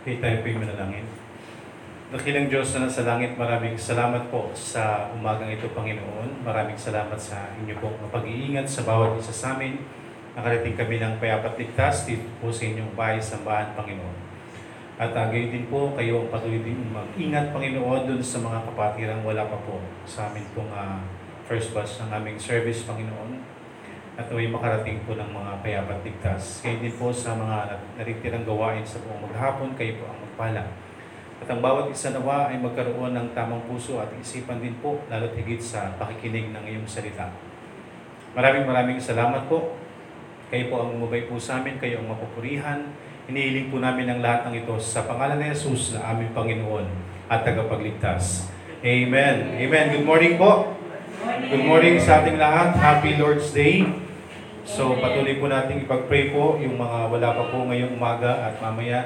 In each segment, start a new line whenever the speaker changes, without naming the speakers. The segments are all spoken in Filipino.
Kaya tayo po'y manalangin. Dakilang Diyos na nasa langit, maraming salamat po sa umagang ito, Panginoon. Maraming salamat sa inyo pong pag-iingat sa bawat isa sa amin. Nakarating kami ng payapat ligtas dito po sa inyong bahay sambahan, Panginoon. At uh, gayon din po, kayo ang patuloy din mag-ingat, Panginoon, dun sa mga kapatirang wala pa po sa amin pong ah, first batch ng aming service, Panginoon. At may makarating po ng mga payapat ligtas. Gayon din po sa mga naritirang gawain sa buong maghapon, kayo po ang magpala. At ang bawat isa nawa ay magkaroon ng tamang puso at isipan din po, lalo't higit sa pakikinig ng iyong salita. Maraming maraming salamat po. Kayo po ang umabay po sa amin, kayo ang mapupurihan. Inihiling po namin ang lahat ng ito sa pangalan ni Jesus na aming Panginoon at tagapagligtas. Amen. Amen. Good morning po. Good morning sa ating lahat. Happy Lord's Day. So patuloy po natin ipag-pray po yung mga wala pa po ngayong umaga at mamaya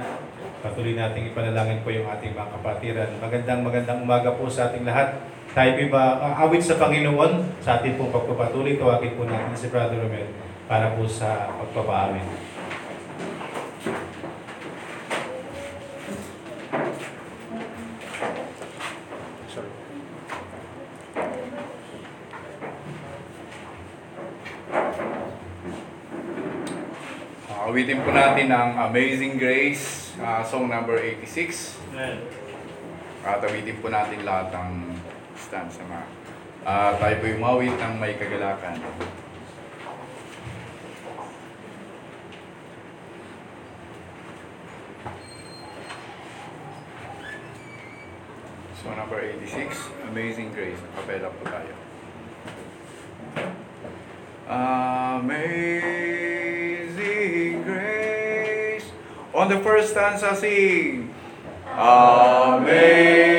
Patuloy nating ipanalangin po yung ating mga kapatiran. Magandang magandang umaga po sa ating lahat. Tayo po ba uh, awit sa Panginoon sa ating pong pagpapatuloy. Tawagin po natin si Brother Romel para po sa pagpapaawit.
Awitin po natin ang Amazing Grace, uh, song number 86. At awitin po natin lahat ng stanza na. Uh, tayo po umawit ng may kagalakan. Song number 86, Amazing Grace. Kapela po On the first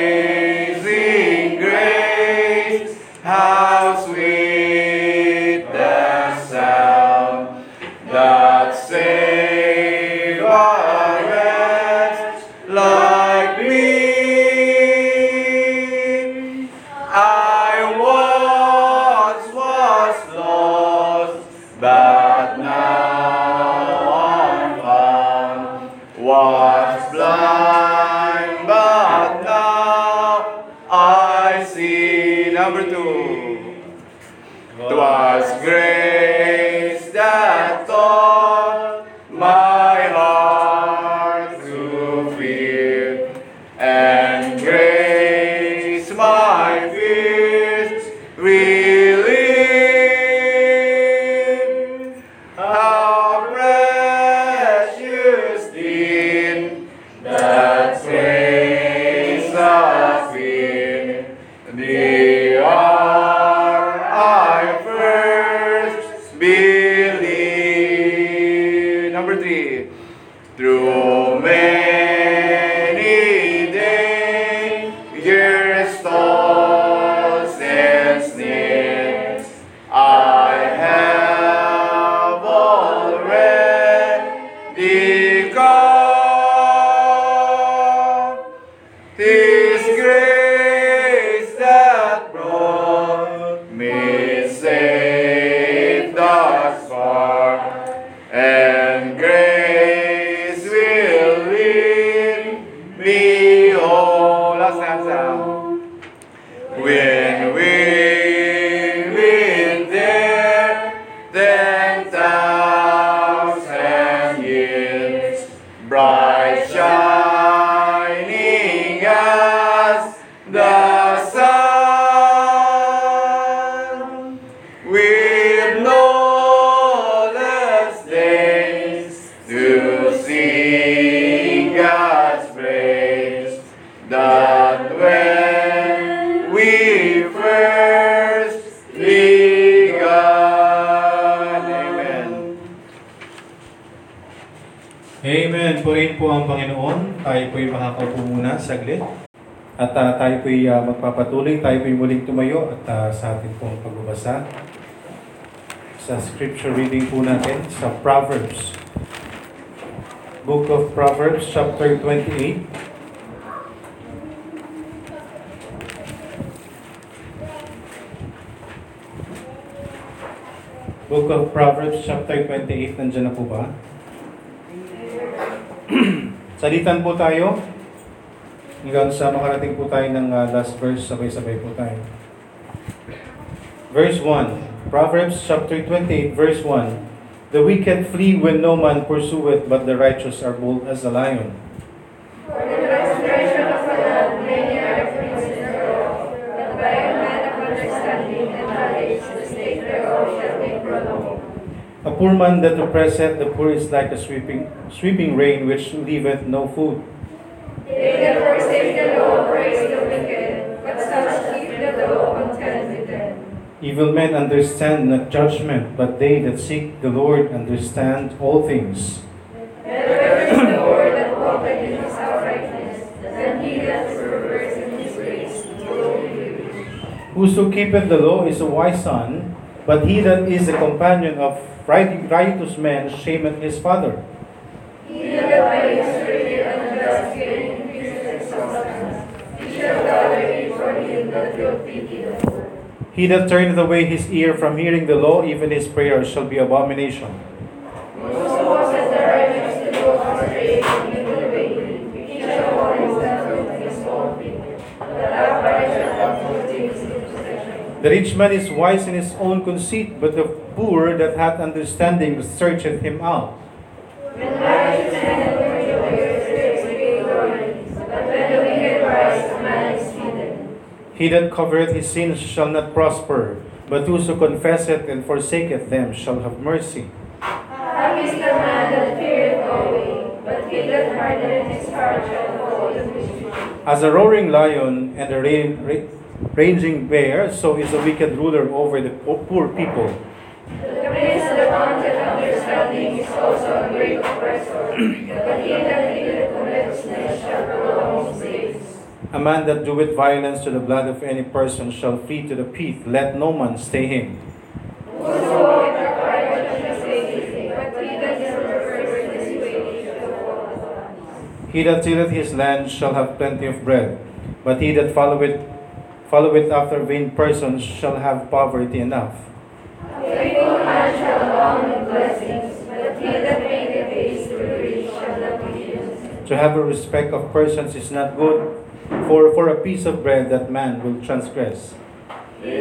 magpapatuloy. Tayo po'y muling tumayo at ah, sa ating pong pagbabasa. Sa scripture reading po natin sa Proverbs. Book of Proverbs, chapter 28. Book of Proverbs, chapter 28. Nandiyan na po ba? Salitan po tayo. Hanggang sa makarating po tayo ng ah, last verse, sabay-sabay po tayo. Verse 1. Proverbs chapter 28, verse 1. The wicked flee when no man pursueth, but the righteous are bold as a lion.
For the transgression of a land, many are the princes thereof, but by a man of understanding and knowledge, the state thereof shall be prolonged.
A poor man that oppresseth the poor is like a sweeping, sweeping rain which leaveth no food.
They that forsake the law praise the wicked, but such keep the law content with them.
Evil men understand not judgment, but they that seek the Lord understand all things.
Better is the Lord that walketh in his uprightness, than he that perverts in his ways.
Whoso keepeth the law is a wise son, but he that is a companion of right- righteous men shameth his father.
He that by his unjust he shall gather it for him that will pity the poor.
He that turneth away his ear from hearing the law, even his prayer shall be abomination.
Whoso causes the righteous to go astray from evil way, he shall warn himself with his own people. The upright shall have good things in possession.
The rich man is wise in his own conceit, but the poor that hath understanding searcheth him out. He that covereth his sins shall not prosper, but whoso confesseth and forsaketh them shall have mercy.
Happy is the man that feareth always, but he that hardeneth his heart shall fall.
As a roaring lion and a ra- ra- raging bear, so is a wicked ruler over the po- poor people.
The prince that wanted understanding is also a great oppressor,
A man that doeth violence to the blood of any person shall flee to the pit. Let no man stay him.
Whoso walketh upright shall say easy, but he that is perverse in his way shall fall.
He that tilleth his land shall have plenty of bread, but he that followeth followeth after vain persons shall have poverty enough.
A faithful man shall abound in blessings, but he that maketh haste to the rich shall not be used.
To have a respect of persons is not good, for for a piece of bread that man will transgress.
Evil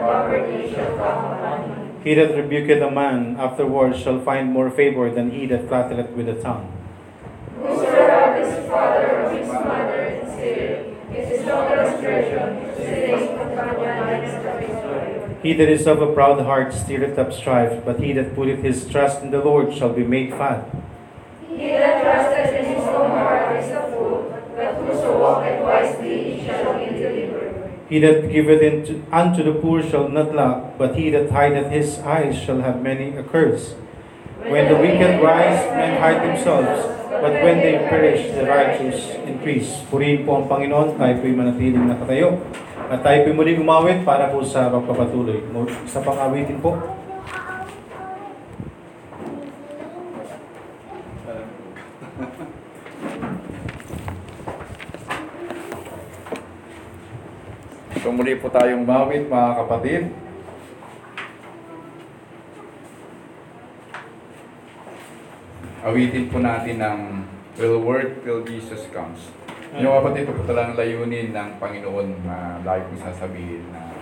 poverty shall come.
He that rebuketh a man afterwards shall find more favor than he that flattereth with the tongue.
His father or his.
He that is of a proud heart stirreth up strife, but he that putteth his trust in the Lord shall be made fat.
He that trusteth in his own heart is a fool, but whoso walketh wisely shall be delivered.
He that giveth into, unto the poor shall not lack, but he that hideth his eyes shall have many a curse. When the wicked rise, men hide themselves, but when they perish, the righteous increase. Purihin po ang Panginoon, tayo po'y manatiling nakatayo. At tayo po'y muling umawit para po sa pagpapatuloy. Mo- Isa pang awitin po.
So muli po tayong mawit mga kapatid. Awitin po natin ng Will work till Jesus comes. Yung kapatid, ito lang layunin ng Panginoon na lagi kong sasabihin na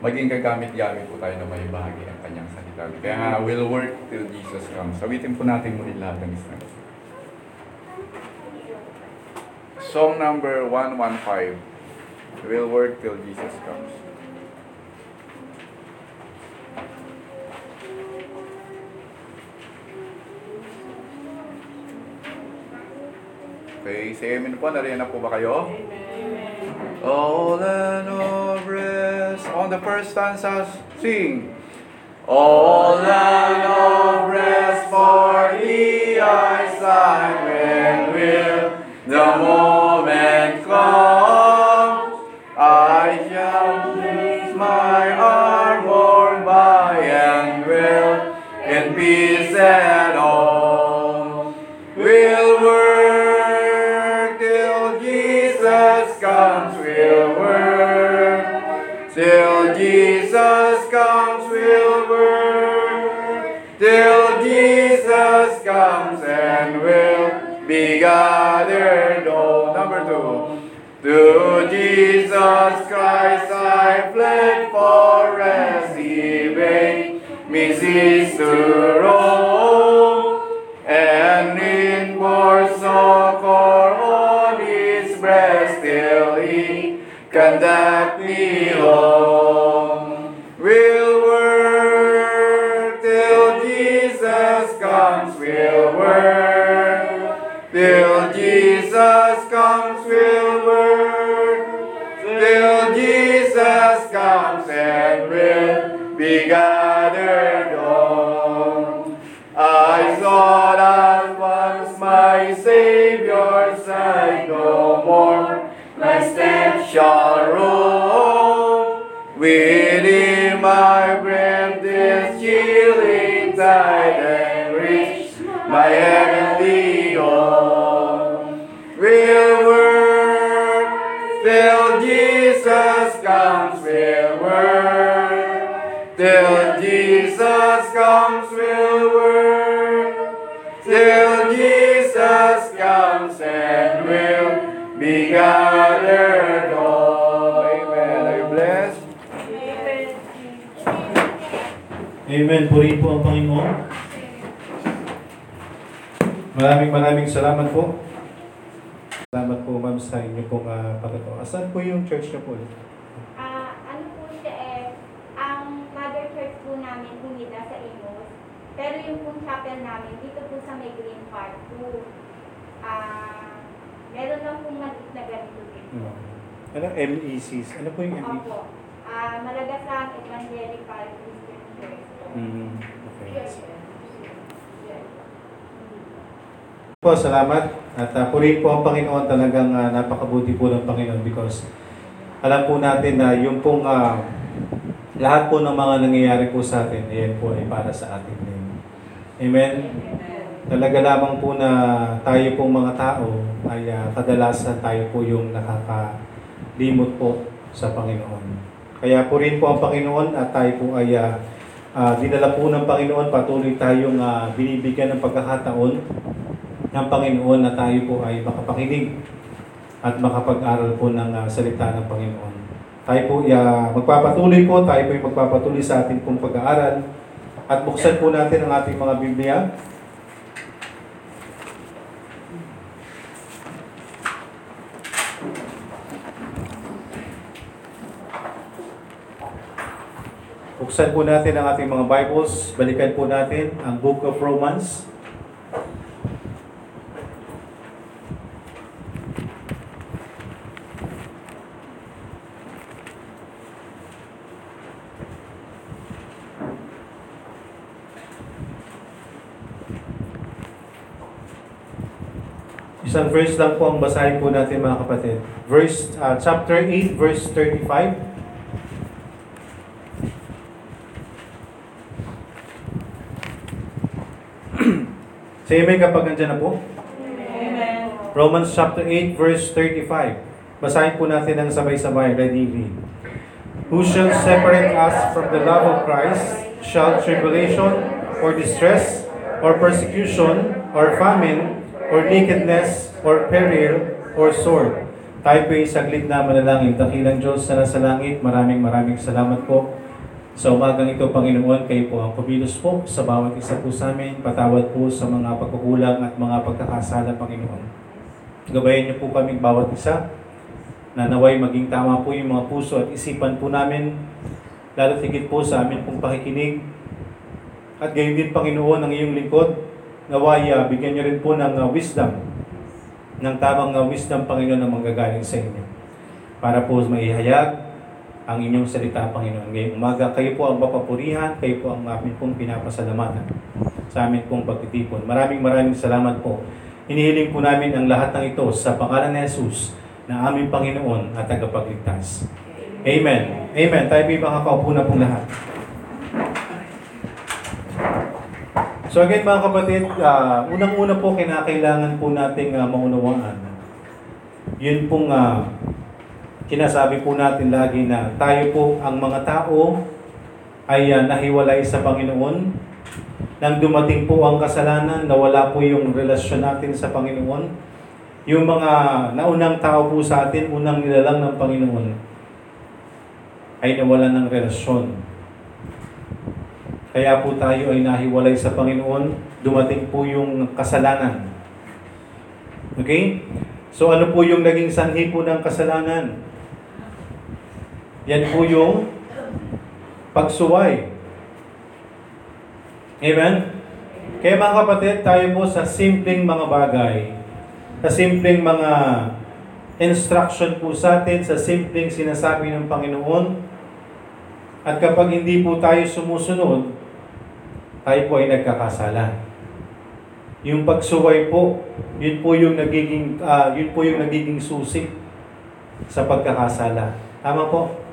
maging gagamit-gamit po tayo na may bahagi ang kanyang salita. Kaya nga, will work till Jesus comes. Awitin po natin muli lahat ng isang. Song number 115 will work till Jesus comes. Okay, say amen po. Nariyan na po ba kayo? All and all rest. On the first stanza, sing. All and all rest for the eyes light when will the moment gathered. Oh, number two. To Jesus Christ I fled for receiving me cease to roam, and in for succor on his breast till he conduct me home. Gathered home. I saw that once my Savior's side no more my steps shall roam. With him I brave this chilling tide and reach my heavenly Amen.
Purihin po ang Panginoon. Maraming maraming salamat po. Salamat po ma'am sa inyo pong uh, pagkataon. Asan po yung church niyo po?
Ah, ano po siya eh, ang mother church po namin humida sa Imus. Pero yung pong chapel namin, dito po sa may Green Park po. Ah, meron lang pong maliit na ganito dito.
No. Ano? MECs. Ano po yung MEC?
Opo. Ah, Malagasan Evangelical Christian.
Mm, okay. Po, salamat. At uh, purihin po ang Panginoon talagang ah, napakabuti po ng Panginoon because alam po natin na yung pong ah, lahat po ng mga nangyayari po sa atin, ayan po ay para sa atin din. Amen? Talaga lamang po na tayo pong mga tao ay ah, kadalasan tayo po yung nakakalimot po sa Panginoon. Kaya purihin po ang Panginoon at tayo po ay ah, ah, dinala po ng Panginoon, patuloy tayong ah, binibigyan ng pagkakataon ng Panginoon na tayo po ay makapakinig at makapag-aral po ng ah, salita ng Panginoon. Tayo po ah, magpapatuloy po, tayo po ay magpapatuloy sa ating pong pag-aaral at buksan po natin ang ating mga Biblia. Buksan po natin ang ating mga Bibles. Balikan po natin ang Book of Romans. Isang verse lang po ang basahin po natin mga kapatid. Verse, uh, chapter 8, verse 35. Say amen kapag nandyan na po. Romans chapter 8, verse 35. Basahin po natin ang sabay-sabay. Ready, read. Who shall separate us from the love of Christ? Shall tribulation, or distress, or persecution, or famine, or nakedness, or peril, or sword? Tayo po ay saglit na manalangin. Dakilang Diyos na nasa langit, maraming maraming salamat po. Sa umagang ito, Panginoon, kayo po ang pumilos po sa bawat isa po sa amin. Patawad po sa mga pagkukulang at mga pagkakasala, Panginoon. Gabayan niyo po kami bawat isa na naway maging tama po yung mga puso at isipan po namin, lalo tigit po sa amin pong pakikinig. At gayon din, Panginoon, ang iyong lingkod, naway bigyan niyo rin po ng ah, wisdom, ng tamang ah, wisdom, Panginoon, na manggagaling sa inyo. Para po maihayag ang inyong salita, Panginoon. Ngayong umaga, kayo po ang mapapurihan, kayo po ang amin pong pinapasalamatan sa amin pong pagtitipon. Maraming maraming salamat po. Hinihiling po namin ang lahat ng ito sa pangalan ni Jesus na aming Panginoon at tagapagligtas. Amen. Amen. Tayo po makakaupo na pong lahat. So again mga kapatid, ah, unang-una po kinakailangan po nating ah, maunawaan. Yun pong ah, kinasabi po natin lagi na tayo po ang mga tao ay ah, nahiwalay sa Panginoon nang dumating po ang kasalanan, nawala po yung relasyon natin sa Panginoon. Yung mga naunang tao po sa atin, unang nilalang ng Panginoon, ay nawalan ng relasyon. Kaya po tayo ay nahiwalay sa Panginoon, dumating po yung kasalanan. Okay? So ano po yung naging sanhi po ng kasalanan? Yan po yung pagsuway. Amen? Kaya mga kapatid, tayo po sa simpleng mga bagay, sa simpleng mga instruction po sa atin, sa simpleng sinasabi ng Panginoon, at kapag hindi po tayo sumusunod, tayo po ay nagkakasala. Yung pagsuway po, yun po yung nagiging ah, yun po yung nagiging susi sa pagkakasala. Tama po?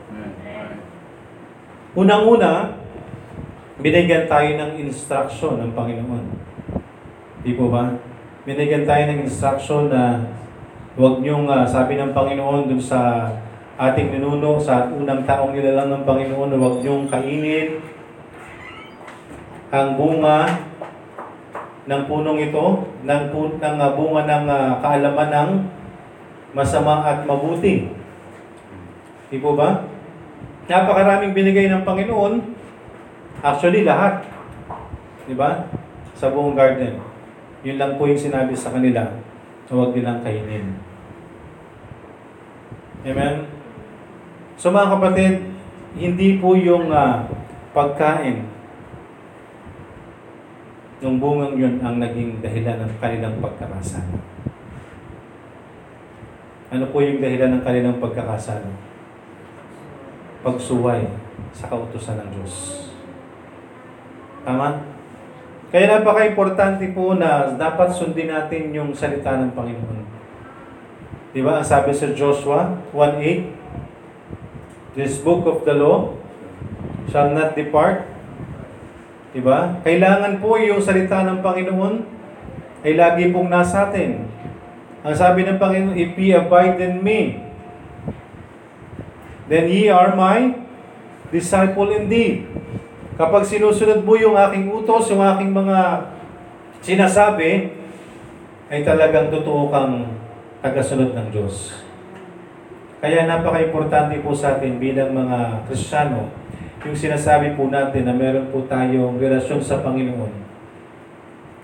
Unang-una, binigyan tayo ng instruction ng Panginoon. Di po ba? Binigyan tayo ng instruction na huwag niyong, ah, sabi ng Panginoon dun sa ating ninuno, sa unang taong nilalang ng Panginoon, huwag niyong kainin ang bunga ng punong ito, ng, ng ah, bunga ng ah, kaalaman ng masama at mabuti. Di po ba? Napakaraming binigay ng Panginoon. Actually, lahat. Di ba? Sa buong garden. Yun lang po yung sinabi sa kanila na huwag nilang kainin. Amen? So mga kapatid, hindi po yung ah, pagkain ng bungang yun ang naging dahilan ng kanilang pagkakasala. Ano po yung dahilan ng kanilang pagkakasala? Pagsuway sa kautusan ng Diyos. Tama? Kaya napaka-importante po na dapat sundin natin yung salita ng Panginoon. Di ba? Ang sabi sa Joshua 1.8, This book of the law shall not depart. Di ba? Kailangan po yung salita ng Panginoon ay lagi pong nasa atin. Ang sabi ng Panginoon, If ye abide in me, then ye are my disciple indeed. Kapag sinusunod mo yung aking utos, yung aking mga sinasabi, ay talagang totoo kang tagasunod ng Diyos. Kaya napaka-importante po sa atin bilang mga Kristiyano, yung sinasabi po natin na meron po tayong relasyon sa Panginoon.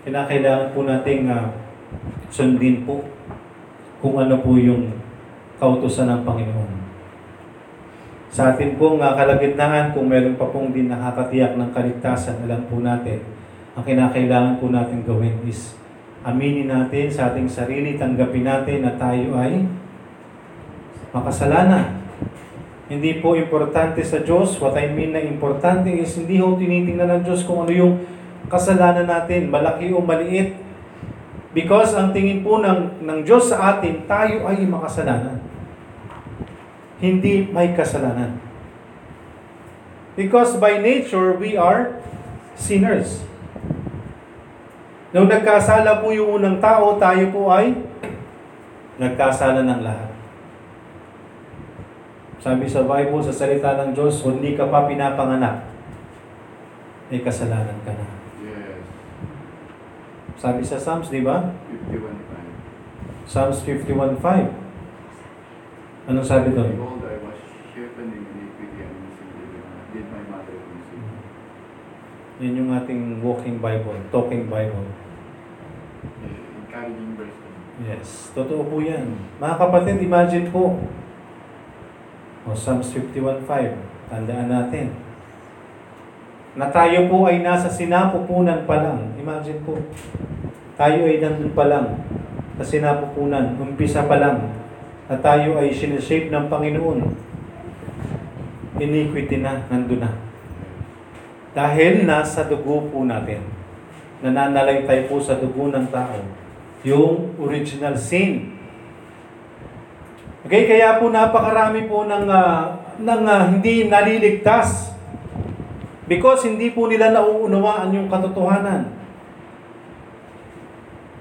Kinakailangan po nating ah, sundin po kung ano po yung kautosan ng Panginoon. Sa atin pong uh, kalagitnaan, kung meron pa pong din nakakatiyak ng kaligtasan, alam po natin, ang kinakailangan po natin gawin is aminin natin sa ating sarili, tanggapin natin na tayo ay makasalanan. Hindi po importante sa Diyos. What I mean na importante is hindi ho tinitingnan ng Diyos kung ano yung kasalanan natin, malaki o maliit. Because ang tingin po ng, ng Diyos sa atin, tayo ay makasalanan hindi may kasalanan. Because by nature, we are sinners. Nung nagkasala po yung unang tao, tayo po ay nagkasala ng lahat. Sabi sa Bible, sa salita ng Diyos, kung hindi ka pa pinapanganak, may kasalanan ka na.
Yes.
Sabi sa Psalms, di ba?
51.5.
Psalms 51.5. Anong sabi doon?
Behold, I was shapen in iniquity and did my mother conceive.
Yan yung ating walking Bible, talking Bible.
Eh, Encouraging verse.
Yes, totoo po yan. Mga kapatid, imagine po. O Psalms 51.5, tandaan natin. Na tayo po ay nasa sinapupunan pa lang. Imagine po. Tayo ay nandun pa lang. Sa sinapupunan. Umpisa pa lang. Na tayo ay sineshape ng Panginoon. Iniquity na, nandun na. Dahil nasa dugo po natin. Nananalaytay po sa dugo ng tao. Yung original sin. Okay, kaya po napakarami po ng, ah, ng ah, hindi naliligtas. Because hindi po nila nauunawaan yung katotohanan.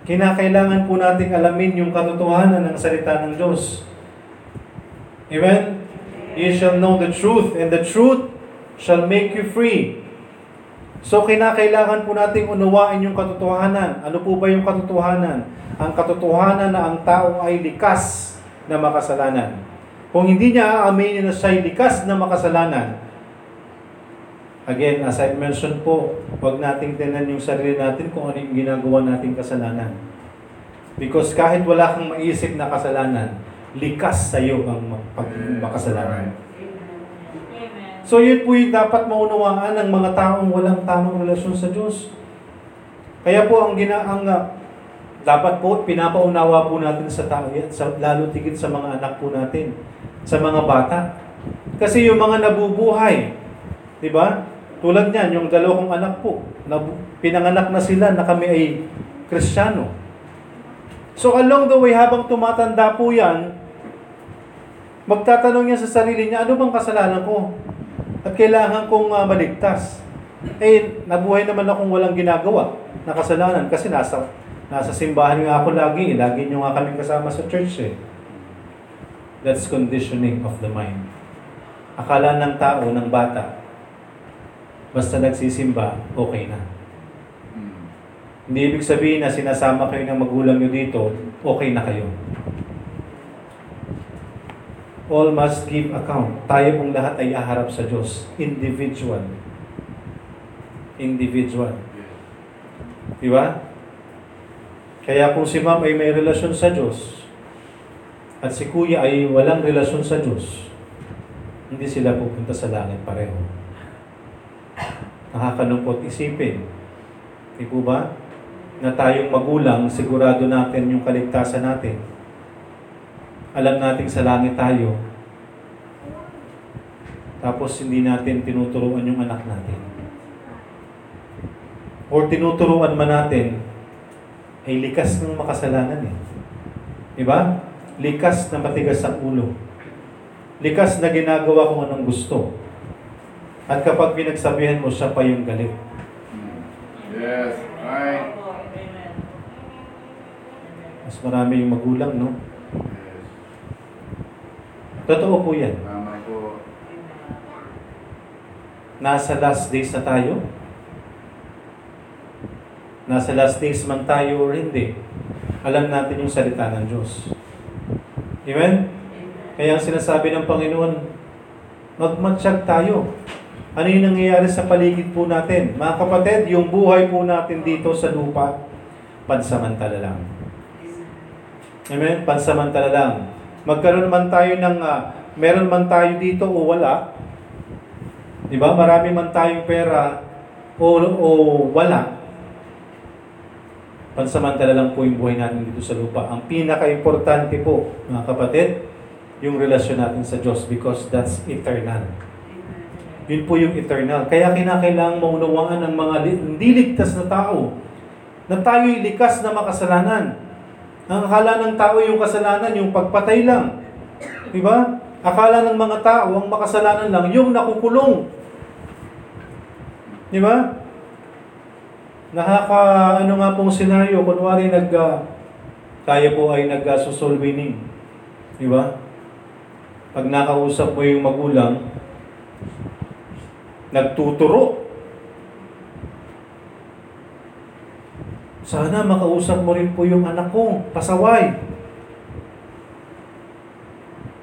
Kinakailangan po nating alamin yung katotohanan ng salita ng Diyos. Amen? You shall know the truth, and the truth shall make you free. So kinakailangan po nating unawain yung katotohanan. Ano po ba yung katotohanan? Ang katotohanan na ang tao ay likas na makasalanan. Kung hindi niya aaminin na siya'y likas na makasalanan, again, as I mentioned po, huwag nating tinan yung sarili natin kung ano yung ginagawa nating kasalanan. Because kahit wala kang maisip na kasalanan, likas sa iyo ang pag makasalanan. So yun po yung dapat maunawaan ng mga taong walang tamang relasyon sa Diyos. Kaya po ang gina ang ah, dapat po pinapaunawa po natin sa tao yan, sa, lalo tigit sa mga anak po natin, sa mga bata. Kasi yung mga nabubuhay, di ba? Tulad niyan, yung dalawang anak po, nabu- pinanganak na sila na kami ay Kristiyano. So along the way, habang tumatanda po yan, magtatanong niya sa sarili niya, ano bang kasalanan ko? At kailangan kong ah, maligtas. Eh, nabuhay naman akong walang ginagawa na kasalanan kasi nasa nasa simbahan nga ako lagi. eh. Lagi niyo nga kami kasama sa church eh. That's conditioning of the mind. Akala ng tao, ng bata, basta nagsisimba, okay na.
Mm.
Hindi ibig sabihin na sinasama kayo ng magulang nyo dito, okay na kayo. All must give account. Tayo pong lahat ay aharap sa Diyos. Individual. Individual. Di ba? Kaya kung si ma'am ay may relasyon sa Diyos, at si kuya ay walang relasyon sa Diyos, hindi sila pupunta sa langit pareho. Nakakalungkot isipin. Di po ba? Na tayong magulang, sigurado natin yung kaligtasan natin. Alam nating sa langit tayo. Tapos hindi natin tinuturuan yung anak natin. Or tinuturuan man natin, ay likas ng makasalanan eh. Di ba? Likas na matigas ang ulo. Likas na ginagawa kung anong gusto. At kapag pinagsabihan mo, siya pa yung galit.
Yes, right.
Mas marami yung magulang, no?
Yes.
Totoo po yan.
Tama po.
Nasa last days na tayo. Nasa last days man tayo or hindi. Alam natin yung salita ng Diyos. Amen? Kaya ang sinasabi ng Panginoon, magmatsyag tayo. Ano yung nangyayari sa paligid po natin? Mga kapatid, yung buhay po natin dito sa lupa, pansamantala lang. Amen? Pansamantala lang. Magkaroon man tayo ng, ah, meron man tayo dito o wala, di ba? Marami man tayong pera o, o wala, pansamantala lang po yung buhay natin dito sa lupa. Ang pinaka-importante po, mga kapatid, yung relasyon natin sa Diyos because that's eternal. Yun po yung eternal. Kaya kinakailangan maunawaan ng mga li- hindi ligtas na tao na tayo'y likas na makasalanan. Ang akala ng tao yung kasalanan, yung pagpatay lang. Di ba? Akala ng mga tao, ang makasalanan lang, yung nakukulong. Di ba? Nakaka, ano nga pong senaryo, kunwari nag, ah, tayo po ay nag-soul winning. Di ba? Pag nakausap mo yung magulang, nagtuturo. Sana makausap mo rin po yung anak ko, pasaway.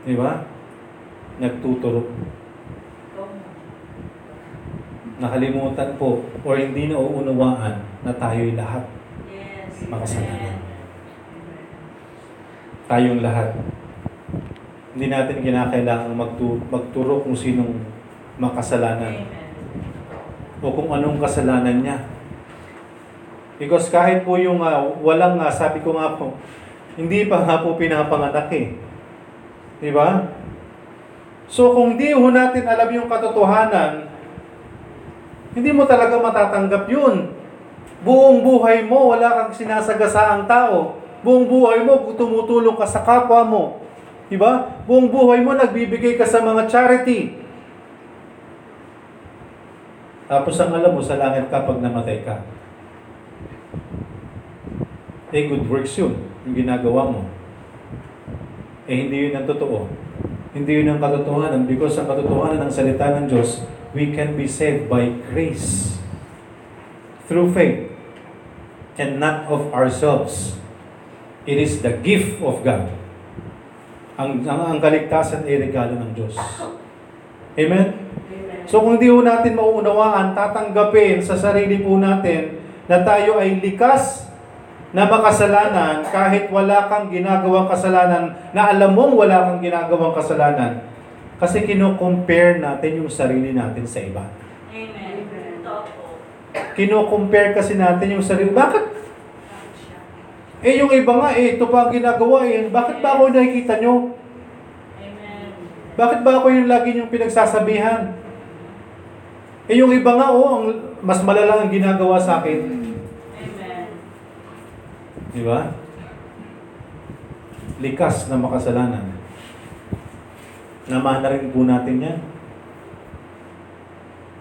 Di ba? Nagtuturo. Nakalimutan po or hindi na uunawaan na tayo'y lahat makasalanan. Tayong lahat. Hindi natin kinakailangan magtu- magturo kung sinong makasalanan o kung anong kasalanan niya. Because kahit po yung ah, walang, ah, sabi ko nga po, hindi pa nga po pinapanganak eh. Di ba? So kung di ho natin alam yung katotohanan, hindi mo talaga matatanggap yun. Buong buhay mo, wala kang sinasagasaang tao. Buong buhay mo, tumutulong ka sa kapwa mo. Di ba? Buong buhay mo, nagbibigay ka sa mga charity. Tapos ang alam mo, sa langit ka pag namatay ka. Eh, good works yun, yung ginagawa mo. Eh, hindi yun ang totoo. Hindi yun ang katotohanan because ang katotohanan ng salita ng Diyos, we can be saved by grace through faith and not of ourselves. It is the gift of God. Ang, ang, ang kaligtasan ay regalo ng Diyos. Amen? So kung di po natin mauunawaan, tatanggapin sa sarili po natin na tayo ay likas na makasalanan kahit wala kang ginagawang kasalanan na alam mong wala kang ginagawang kasalanan kasi kino-compare natin yung sarili natin sa iba.
Amen.
Kino-compare kasi natin yung sarili. Bakit? Eh yung iba nga eh, ito pa ang ginagawa eh. Bakit ba ako nakikita nyo?
Amen.
Bakit ba ako yung lagi yung pinagsasabihan? Eh yung iba nga oh, ang mas malala ang ginagawa sa akin.
Amen.
Di ba? Likas na makasalanan. Naman na rin po natin yan.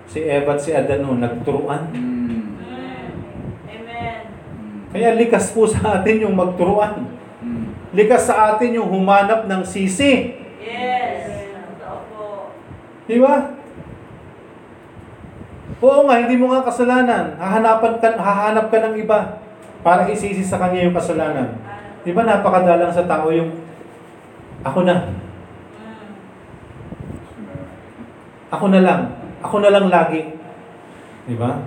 Si Eva at si Adan no, nagturuan.
Mm.
Amen.
Mm.
Kaya likas po sa atin yung magturuan.
Mm.
Likas sa atin yung humanap ng sisi.
Yes.
Di ba? Oo nga, hindi mo nga kasalanan. Hahanapan ka, hahanap ka ng iba para isisi sa kanya yung kasalanan. Di ba napakadalang sa tao yung ako na, ako na lang, ako na lang lagi. Di ba?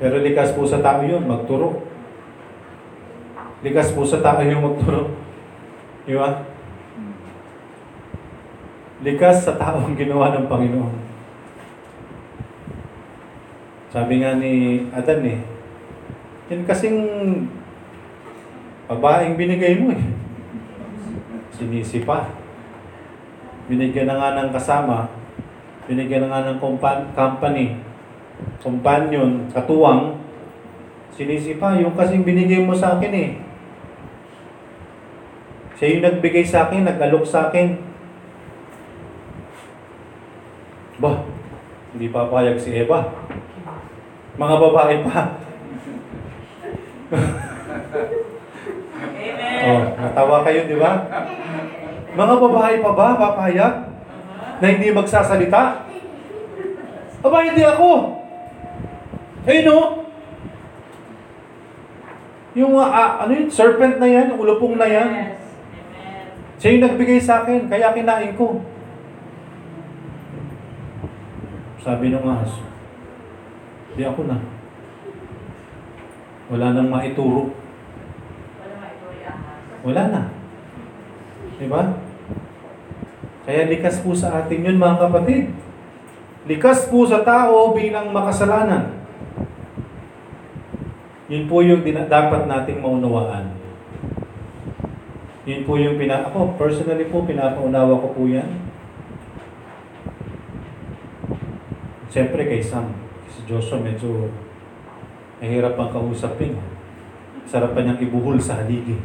Pero likas po sa tao yun, magturo. Likas po sa tao yung magturo. Di ba? Likas sa tao ang ginawa ng Panginoon. Sabi nga ni Adan eh, yan kasing babaeng binigay mo eh. Sinisi pa. Binigyan na nga ng kasama, binigyan na nga ng compa- company, companion, katuwang, sinisi pa, yung kasing binigay mo sa akin eh. Siya yung nagbigay sa akin, nag-alok sa akin. Bah, hindi papayag si Eva. Mga babae pa.
Amen.
Oh, natawa kayo, di ba? Mga babae pa ba papayag na hindi magsasalita? Aba, hindi ako. Ayun o. Yung ah, ano yun, serpent na yan, ulupong na yan.
Yes. Amen.
Siya yung nagbigay sa akin, kaya kinain ko. Sabi ng ahas, di ako na. Wala nang maituro.
Wala maituloy ahas.
Wala na. Di ba? Kaya likas po sa atin yun mga kapatid. Likas po sa tao bilang makasalanan. Yun po yung dapat nating maunawaan. Yun po yung pina... Ako, personally po, pinapaunawa ko po yan. Siyempre kay Sam, Joshua medyo mahirap ang kausapin. Sarap pa niyang ibuhol sa haligi.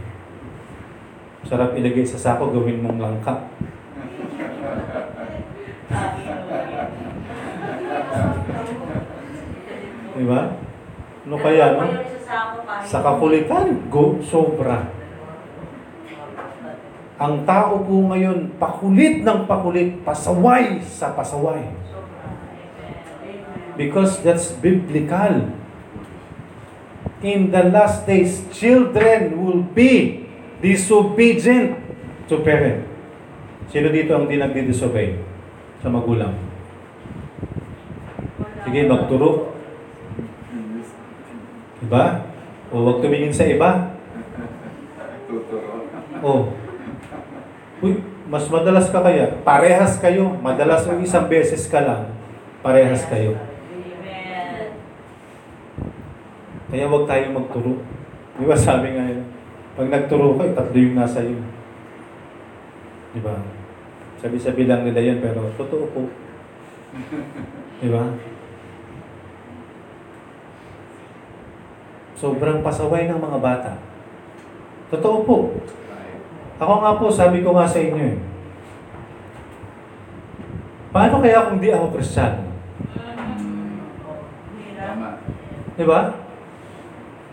Sarap ilagay sa sako, gawin mong langka. Di ba? Ano kaya, no? Sa kakulitan, go, sobra. Ang tao po ngayon, pakulit ng pakulit, pasaway sa pasaway. Because that's biblical. In the last days, children will be disobedient to parent. Sino dito ang di nagdi-disobey sa magulang? Sige, magturo. Diba? O wag tumingin sa iba. O. Uy, mas madalas ka kaya? Parehas kayo. Madalas o isang beses ka lang. Parehas kayo.
Amen.
Kaya wag tayo magturo. Di ba sabi nga yun, pag nagturo ka, tatlo yung nasa iyo. Di ba? Sabi-sabi lang nila yan, pero totoo po. Di ba? Sobrang pasaway ng mga bata. Totoo po. Ako nga po, sabi ko nga sa inyo eh. Paano kaya kung di ako.
Tama.
Di ba?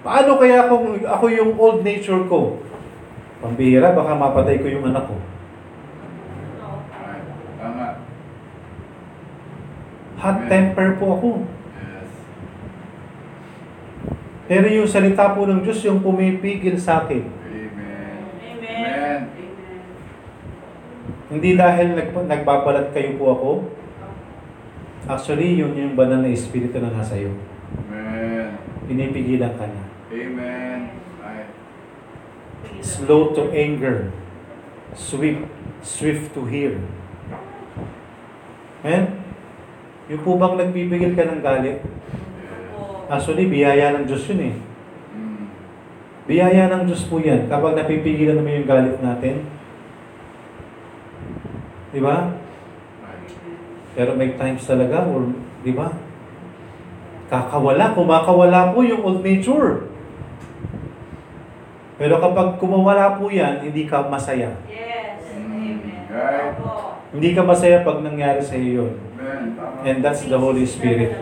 Paano kaya kung ako yung old nature ko? Pambihira, baka mapatay ko yung anak ko.
Tama.
Hot temper po ako.
Yes.
Pero yung salita po ng Diyos, yung pumipigil sa akin.
Amen.
Amen.
Amen.
Hindi dahil nag, nagbabalat kayo po ako. Actually, yun yung banal na espiritu na nasa iyo.
Amen.
Pinipigilan ka niya.
Amen. Ay.
Slow to anger. Swift, swift to hear. Amen? Yung po bang nagpipigil ka ng galit? Actually, biyaya ng Diyos yun eh.
Mm.
Biyaya ng Diyos po yan. Kapag napipigilan mo yung galit natin. Di ba? Pero may times talaga, or, di ba? Kakawala, kumakawala po yung old nature. Pero kapag kumawala po yan, hindi ka masaya.
Yes.
Mm.
Amen.
Right.
Opo.
Hindi ka masaya pag nangyari sa iyo yun. And that's the Holy Spirit.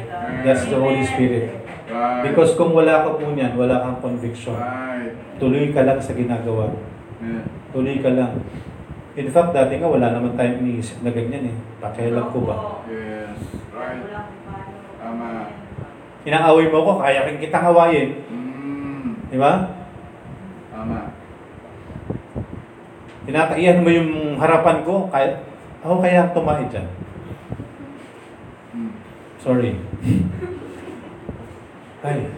That's the Holy Spirit.
Right.
Because kung wala ka po niyan, wala kang conviction.
Right.
Tuloy ka lang sa ginagawa.
Amen.
Tuloy ka lang. In fact, dati nga wala naman tayong iniisip na ganyan eh. Pakialam ko ba?
Yes. Right. Tama.
Inaaway mo ko, kaya kitang awayin.
Mm.
Di ba?
Tama.
Tinataiyan mo yung harapan ko, kaya, ako kaya tumae dyan.
Mm.
Sorry. Ay,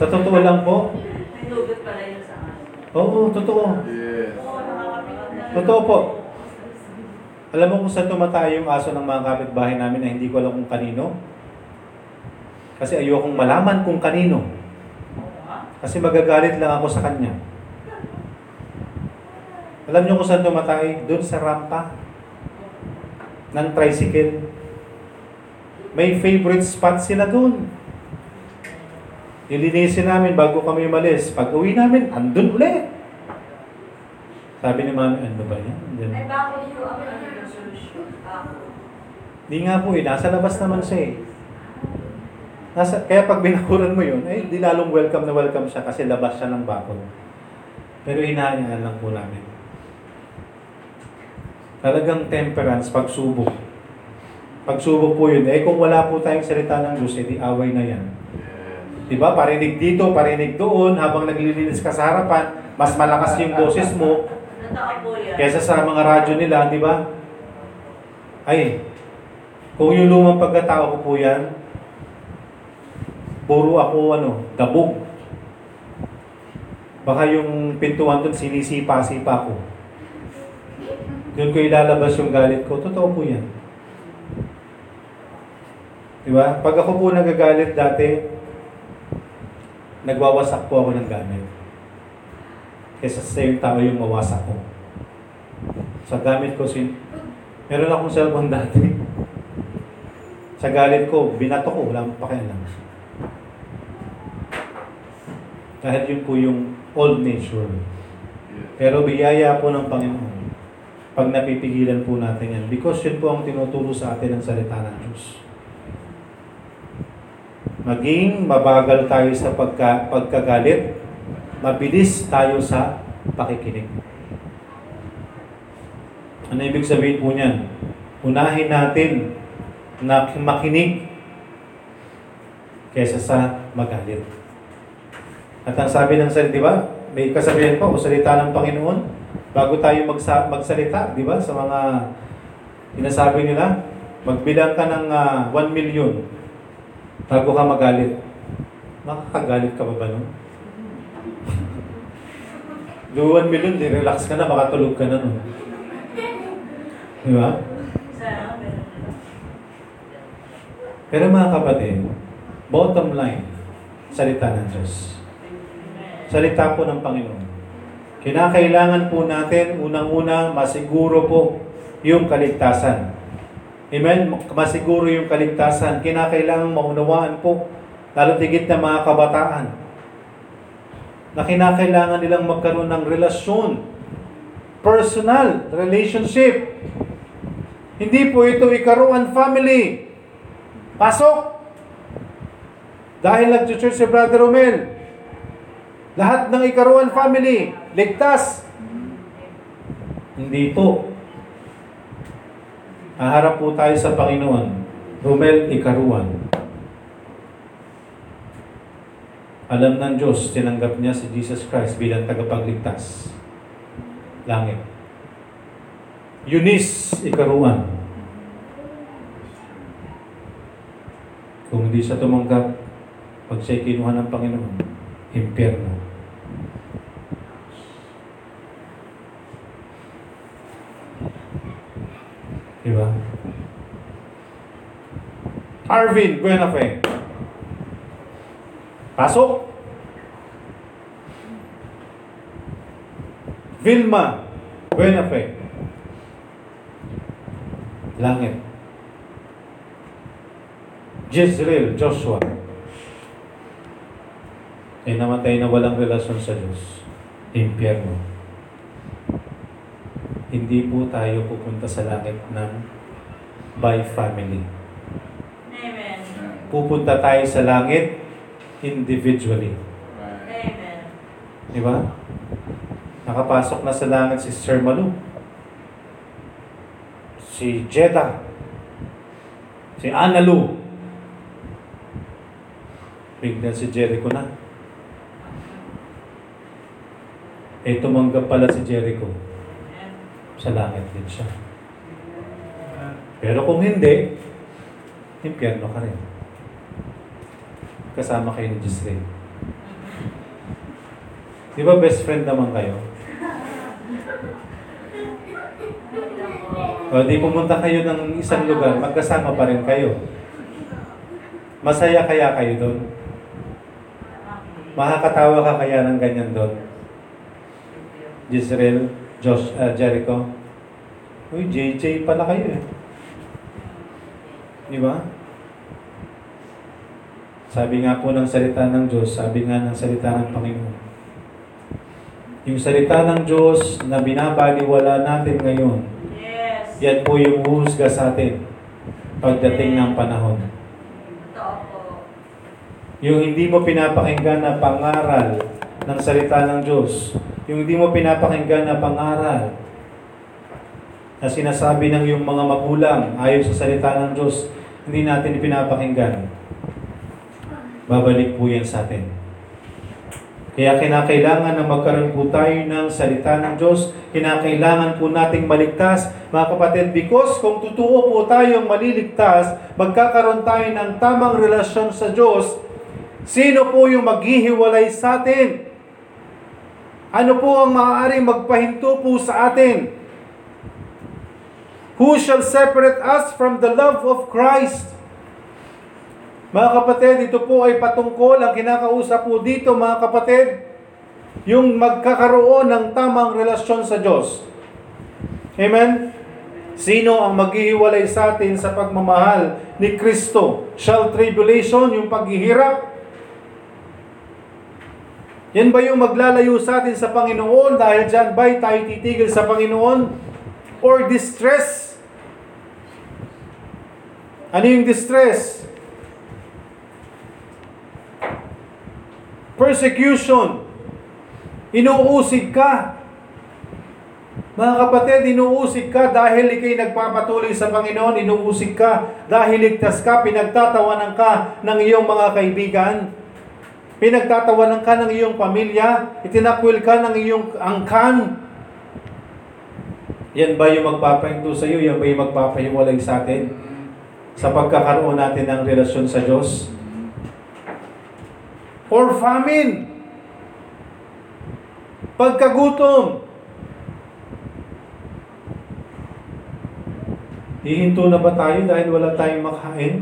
sa totoo lang po,
May hugot pala yun sa akin.
oo, totoo.
Yes.
Totoo po. Alam mo kung saan tumatay yung aso ng mga kapitbahay namin na hindi ko alam kung kanino? Kasi ayokong malaman kung kanino. Kasi magagalit lang ako sa kanya. Alam niyo kung saan tumatay? Doon sa rampa ng tricycle. May favorite spot sila doon. Nilinisin namin bago kami umalis. Pag uwi namin, andun ulit. Sabi ni mami, ano ba yan?
Ay,
Ganun.
bakit yung? Ako.
Di nga po eh, nasa labas naman siya eh. Nasa, kaya pag binakuran mo yun, eh, di lalong welcome na welcome siya kasi labas siya ng bakod. Pero hinahayaan lang po namin. Talagang temperance, pagsubok. Pagsubok po yun. Eh kung wala po tayong salita ng Diyos, eh di away na yan. Diba? Parinig dito, parinig doon, habang naglilinis ka sa harapan, mas malakas yung boses mo
Totoo po yan.
kesa sa mga radyo nila, di ba? Ay, kung yung lumang pagkatao ko po yan, puro ako ano, dabog. Baka yung pintuan doon sinisipa-sipa ko. Doon ko ilalabas yung galit ko. Totoo po yan. Di ba? Pag ako po nagagalit dati, nagwawasak po ako ng gamit. Kesa sa yung tao yung mawasak ko. Sa gamit ko, sin meron akong cellphone dati. Sa galit ko, binato ko, wala akong pakialam. Dahil yun po yung old nature. Pero biyaya po ng Panginoon pag napipigilan po natin yan. Because yun po ang tinuturo sa atin ng salita ng Diyos. Maging mabagal tayo sa pagka, pagkagalit, mabilis tayo sa pakikinig. Ano ibig sabihin po niyan? Unahin natin na makinig kesa sa magalit. At ang sabi ng salita, di ba? May kasabihan pa o salita ng Panginoon bago tayo magsa- magsalita, di ba? Sa mga sinasabi nila, magbilang ka ng 1 million bago ka magalit. Nakakagalit ka ba ba nun? Do 1 million, di relax ka na, baka tulog ka na nun. Di ba? Pero mga kapatid, bottom line, salita ng Diyos. Salita po ng Panginoon. Kinakailangan po natin, unang-una, masiguro po yung kaligtasan. Amen? Masiguro yung kaligtasan. Kinakailangan maunawaan po, lalo tigit na mga kabataan, na kinakailangan nilang magkaroon ng relasyon, personal relationship. Hindi po ito ikaruan family. Pasok! Dahil nag-church si Brother Romel, lahat ng ikaruan family, ligtas. Hindi po. Haharap po tayo sa Panginoon. Romel, ikaruan. Alam ng Diyos, tinanggap niya si Jesus Christ bilang tagapagligtas. Langit. Eunice Ikaruan. Kung hindi siya tumanggap, pag siya'y ng Panginoon, impyerno. Diba? Arvin Buenafe. Pasok. Vilma Buenafe. Langit. Jezreel Joshua. Ay namatay na walang relasyon sa Diyos. Impyerno. Hindi po tayo pupunta sa langit ng by family.
Amen.
Pupunta tayo sa langit individually.
Amen.
Di ba? Nakapasok na sa langit si Sir Malu. Si Jeddah. Si Analu. Bigla si Jericho na. Eh, tumanggap pala si Jericho. Sa langit din siya. Pero kung hindi, impyerno ka rin. Kasama kayo ni Jezreel. Di ba best friend naman kayo? O di pumunta kayo ng isang lugar, magkasama pa rin kayo. Masaya kaya kayo doon? Makakatawa ka kaya ng ganyan doon? Jezreel, Josh, uh, Jericho. Uy, JJ pala kayo eh. Di ba? Sabi nga po ng salita ng Diyos, sabi nga ng salita ng Panginoon. Yung salita ng Diyos na binabaliwala natin ngayon,
Yes.
yan po yung huhusga sa atin pagdating ng panahon. Yung hindi mo pinapakinggan na pangaral ng salita ng Diyos, yung hindi mo pinapakinggan na pangaral na sinasabi ng iyong mga magulang ayon sa salita ng Diyos, hindi natin pinapakinggan. Babalik po yan sa atin. Kaya kinakailangan na magkaroon po tayo ng salita ng Diyos. Kinakailangan po nating maligtas, mga kapatid, because kung totoo po tayong maliligtas, magkakaroon tayo ng tamang relasyon sa Diyos, sino po yung maghihiwalay sa atin? Ano po ang maaaring magpahinto po sa atin? Who shall separate us from the love of Christ? Mga kapatid, ito po ay patungkol, ang kinakausap po dito mga kapatid, yung magkakaroon ng tamang relasyon sa Diyos. Amen? Sino ang maghihiwalay sa atin sa pagmamahal ni Kristo? Shall tribulation, yung paghihirap? Yan ba yung maglalayo sa atin sa Panginoon dahil dyan ba'y tayo titigil sa Panginoon? Or distress? Ano yung distress? Persecution. Inuusig ka. Mga kapatid, inuusig ka dahil ikay nagpapatuloy sa Panginoon, inuusig ka dahil ligtas ka, pinagtatawanan ka ng iyong mga kaibigan, pinagtatawanan ka ng iyong pamilya, itinakwil ka ng iyong angkan. Yan ba yung magpapahinto sa iyo? Yan ba yung magpapahiwalay sa atin? Sa pagkakaroon natin ng relasyon sa Diyos? Or famine? Pagkagutom? Hihinto na ba tayo dahil wala tayong makain?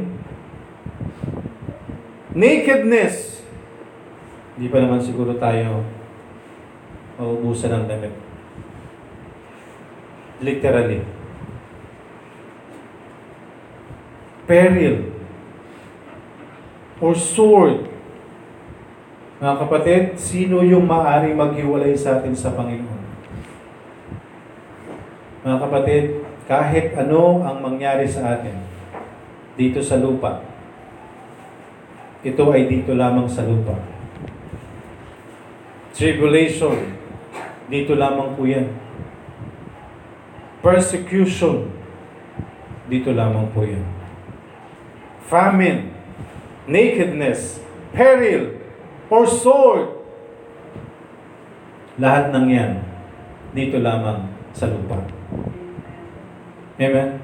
Nakedness. Hindi pa naman siguro tayo maubusan ng damit. Literally. Peril. Or sword. Mga kapatid, sino yung maaaring maghiwalay sa atin sa Panginoon? Mga kapatid, kahit ano ang mangyari sa atin dito sa lupa, ito ay dito lamang sa lupa. Tribulation, dito lamang po yan. Persecution, dito lamang po yan. Famine, nakedness, peril, or sword. Lahat ng yan, dito lamang sa lupa. Amen?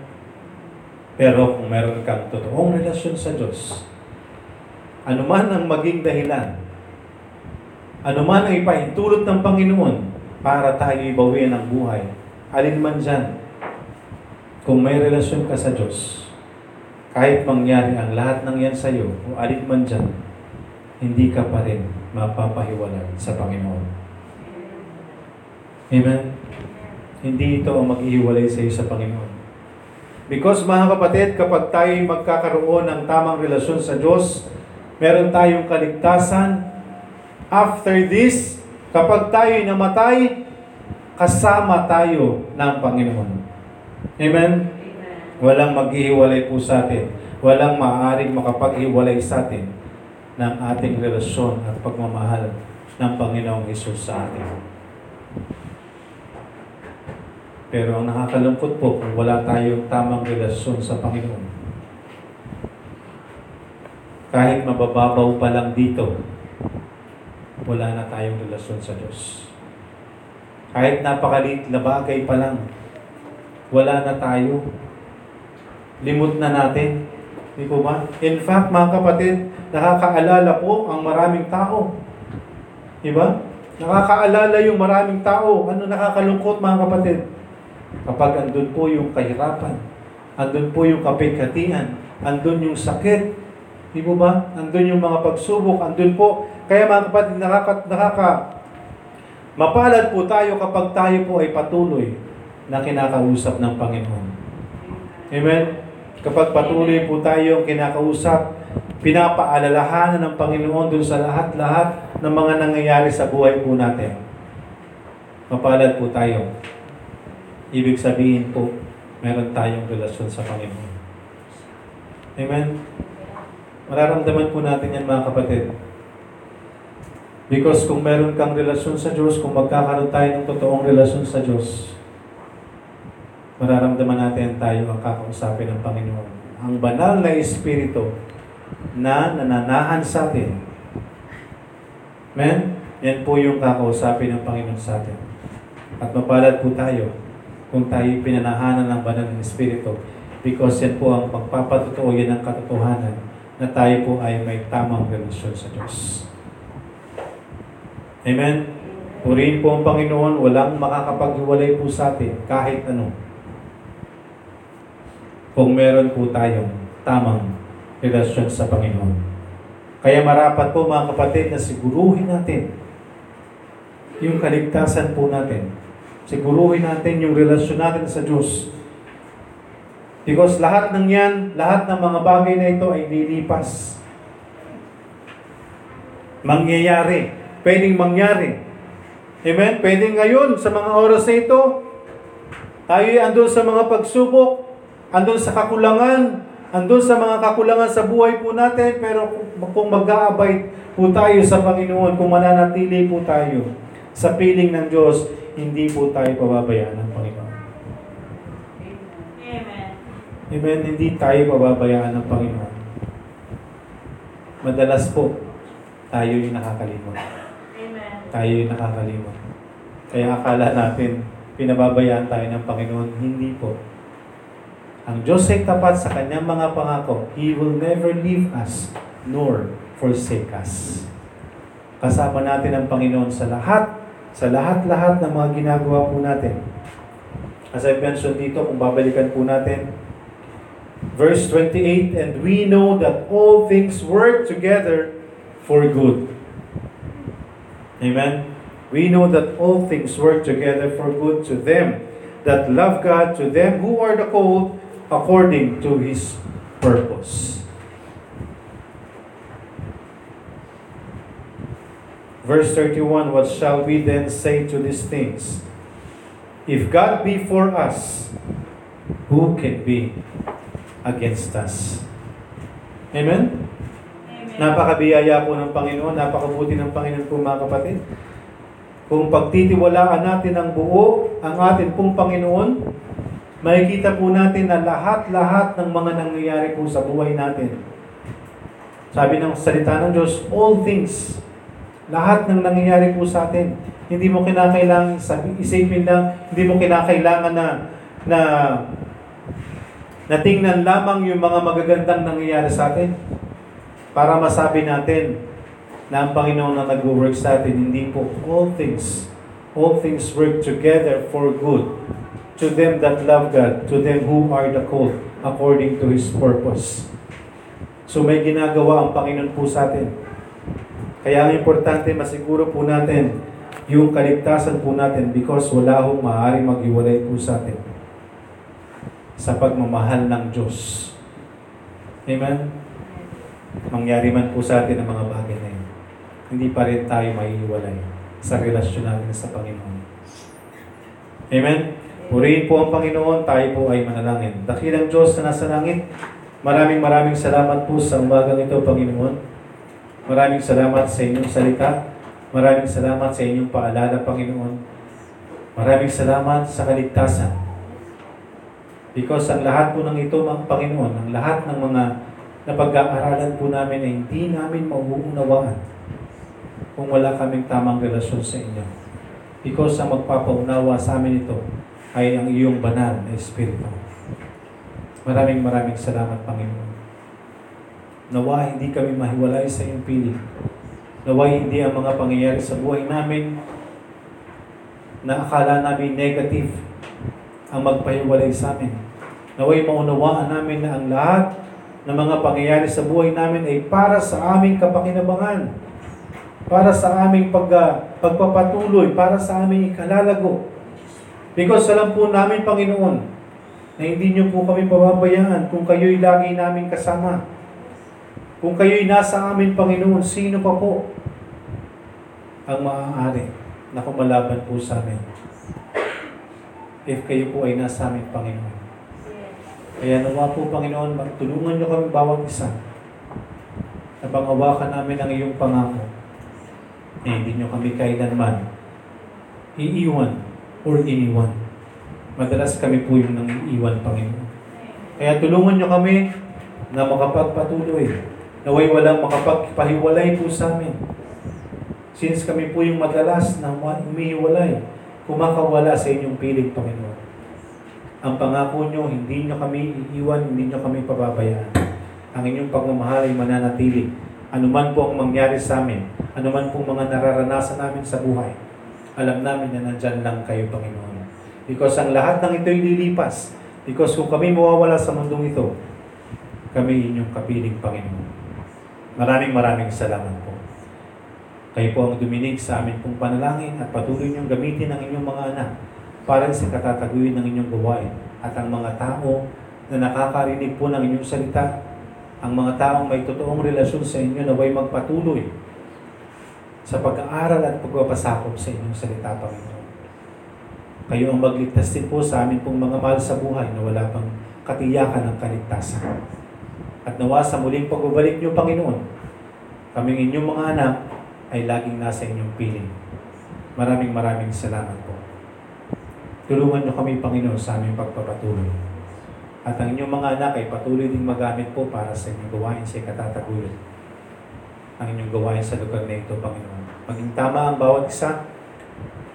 Pero kung meron kang totoong relasyon sa Diyos, anuman ang maging dahilan, anuman ang ipahintulot ng Panginoon para tayo ibawian ang buhay, alin man dyan, kung may relasyon ka sa Diyos, kahit mangyari ang lahat ng yan sa iyo, o alin man dyan, hindi ka pa rin mapapahiwalan sa Panginoon. Amen? Hindi ito ang mag-ihiwalay sa iyo sa Panginoon. Because mga kapatid, kapag tayo magkakaroon ng tamang relasyon sa Diyos, meron tayong kaligtasan. After this, kapag tayo namatay, kasama tayo ng Panginoon. Amen?
Amen.
Walang maghihiwalay po sa atin. Walang maaaring makapaghiwalay sa atin ng ating relasyon at pagmamahal ng Panginoong Isus sa atin. Pero ang nakakalungkot po kung wala tayong tamang relasyon sa Panginoon. Kahit mabababaw pa lang dito, wala na tayong relasyon sa Diyos. Kahit napakaliit na bagay pa lang, wala na tayo. Limot na natin. Di po ba? In fact, mga kapatid, nakakaalala po ang maraming tao. Di ba? Nakakaalala yung maraming tao. Ano nakakalungkot mga kapatid? Kapag andun po yung kahirapan, andun po yung kapighatian, andun yung sakit, di po ba? Andun yung mga pagsubok, andun po. Kaya mga kapatid, nakaka, nakaka, mapalad po tayo kapag tayo po ay patuloy na kinakausap ng Panginoon. Amen? Kapag patuloy po tayong kinakausap, pinapaalalahanan ng Panginoon dun sa lahat-lahat ng mga nangyayari sa buhay po natin. Mapalad po tayo. Ibig sabihin po, meron tayong relasyon sa Panginoon. Amen? Mararamdaman po natin yan mga kapatid. Because kung meron kang relasyon sa Diyos, kung magkakaroon tayo ng totoong relasyon sa Diyos, mararamdaman natin tayo ang kakausapin ng Panginoon. Ang banal na Espiritu na nananahan sa atin. Amen? Yan po yung kakausapin ng Panginoon sa atin. At mapalad po tayo kung tayo pinanahanan ng banal na Espiritu because yan po ang pagpapatutuo, yan ang katotohanan na tayo po ay may tamang relasyon sa Diyos. Amen? Purihin po ang Panginoon, walang makakapaghiwalay po sa atin kahit ano. Kung meron po tayong tamang relasyon sa Panginoon. Kaya marapat po mga kapatid na siguruhin natin yung kaligtasan po natin. Siguruhin natin yung relasyon natin sa Diyos. Because lahat ng yan, lahat ng mga bagay na ito ay lilipas. Mangyayari. Pwedeng mangyari. Amen? Pwedeng ngayon, sa mga oras na ito, tayo ay andun sa mga pagsubok, andun sa kakulangan, andun sa mga kakulangan sa buhay po natin, pero kung, mag-aabay po tayo sa Panginoon, kung mananatili po tayo sa piling ng Diyos, hindi po tayo pababayaan ng Panginoon.
Amen.
Amen. Hindi tayo pababayaan ng Panginoon. Madalas po, tayo yung nakakalimot.
Amen.
Tayo yung nakakalimot. Kaya akala natin, pinababayaan tayo ng Panginoon. Hindi po. Ang Diyos ay tapat sa kanyang mga pangako. He will never leave us, nor forsake us. Kasama natin ang Panginoon sa lahat, sa lahat-lahat ng mga ginagawa po natin. As I mentioned dito, kung babalikan po natin, verse 28, And we know that all things work together for good. Amen? We know that all things work together for good to them that love God, to them who are the called according to His purpose. Verse 31 What shall we then say to these things? If God be for us, who can be against us? Amen?
Amen.
Napakabiyaya po ng Panginoon, napakabuti ng Panginoon po mga kapatid. Kung pagtitiwalaan natin ang buo, ang atin pong Panginoon, makikita po natin na lahat-lahat ng mga nangyayari po sa buhay natin. Sabi ng salita ng Diyos, all things Lahat ng nangyayari po sa atin. Hindi mo kinakailangan sabi, isipin lang, hindi mo kinakailangan na na na tingnan lamang yung mga magagandang nangyayari sa atin para masabi natin na ang Panginoon na nag-work sa atin, hindi po all things, all things work together for good to them that love God, to them who are the called according to His purpose. So may ginagawa ang Panginoon po sa atin. Kaya ang importante, masiguro po natin yung kaligtasan po natin because wala hong maaaring maghiwalay po sa atin sa pagmamahal ng Diyos. Amen? Mangyari man po sa atin ang mga bagay na yun. Hindi pa rin tayo mahihiwalay sa relasyon natin sa Panginoon. Amen? Purihin po ang Panginoon, tayo po ay manalangin. Dakilang Diyos na nasa langit, maraming maraming salamat po sa umagang ito, Panginoon. Maraming salamat sa inyong salita. Maraming salamat sa inyong paalala, Panginoon. Maraming salamat sa kaligtasan. Because ang lahat po ng ito, mga Panginoon, ang lahat ng mga napag-aaralan po namin ay hindi namin mauunawaan kung wala kaming tamang relasyon sa inyo. Because ang magpapaunawa sa amin ito ay ang iyong banal na Espiritu. Maraming maraming salamat, Panginoon. Nawa hindi kami mahiwalay sa iyong piling. Nawa hindi ang mga pangyayari sa buhay namin na akala namin negative ang magpahiwalay sa amin. Naway maunawaan namin na ang lahat ng mga pangyayari sa buhay namin ay para sa aming kapakinabangan, para sa aming pag, pagpapatuloy, para sa aming ikalalago. Because alam po namin, Panginoon, na hindi niyo po kami pababayaan kung kayo'y lagi namin kasama. Kung kayo'y nasa amin, Panginoon, sino pa po ang maaari na kumalaban po sa amin? If kayo po ay nasa amin, Panginoon. Kaya nawa po, Panginoon, tulungan niyo kami bawat isa na pangawakan namin ang iyong pangako na hindi niyo kami kailanman iiwan or iniwan. Madalas kami po yung nang iiwan, Panginoon. Kaya tulungan niyo kami na makapagpatuloy. Naway walang makapagpahiwalay po sa amin. Since kami po yung madalas na umihiwalay, kumakawala sa inyong piling, Panginoon. Ang pangako nyo, hindi nyo kami iiwan, hindi nyo kami pababayaan. Ang inyong pagmamahal ay mananatili. Ano man po ang mangyari sa amin, ano man po mga nararanasan namin sa buhay, alam namin na nandyan lang kayo, Panginoon. Because ang lahat ng ito'y lilipas. Because kung kami mawawala sa mundong ito, kami inyong kapiling, Panginoon. Maraming maraming salamat po. Kayo po ang duminig sa amin pong panalangin at patuloy niyong gamitin ang inyong mga anak para sa katataguyod ng inyong gawain at ang mga tao na nakakarinig po ng inyong salita, ang mga taong may totoong relasyon sa inyo na way magpatuloy sa pag-aaral at pagpapasakop sa inyong salita, Panginoon. Kayo ang magligtas din po sa amin pong mga mahal sa buhay na wala pang katiyakan ng kaligtasan. At nawa sa muling pagbabalik niyo, Panginoon, kaming inyong mga anak ay laging nasa inyong piling. Maraming maraming salamat po. Tulungan niyo kami, Panginoon, sa aming pagpapatuloy. At ang inyong mga anak ay patuloy din magamit po para sa inyong gawain sa katataguyod. Ang inyong gawain sa lugar na ito, Panginoon. Maging tama ang bawat isa,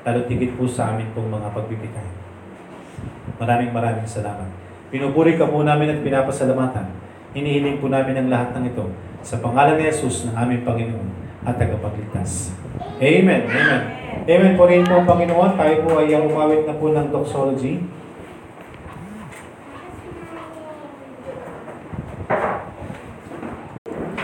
lalo tigit po sa amin pong mga pagbibigay. Maraming maraming salamat. Pinupuri ka po namin at pinapasalamatan. Hinihiling po namin ang lahat ng ito sa pangalan ni Jesus ng aming Panginoon at tagapagligtas. Amen. Amen. Amen po rin po ang Panginoon. Tayo po ay umawit na po ng doxology.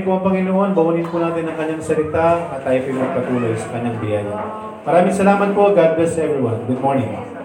Purihin po ang Panginoon. Bawanin po natin ang kanyang salita at tayo po magpatuloy sa kanyang biyaya. Maraming salamat po. God bless everyone. Good morning.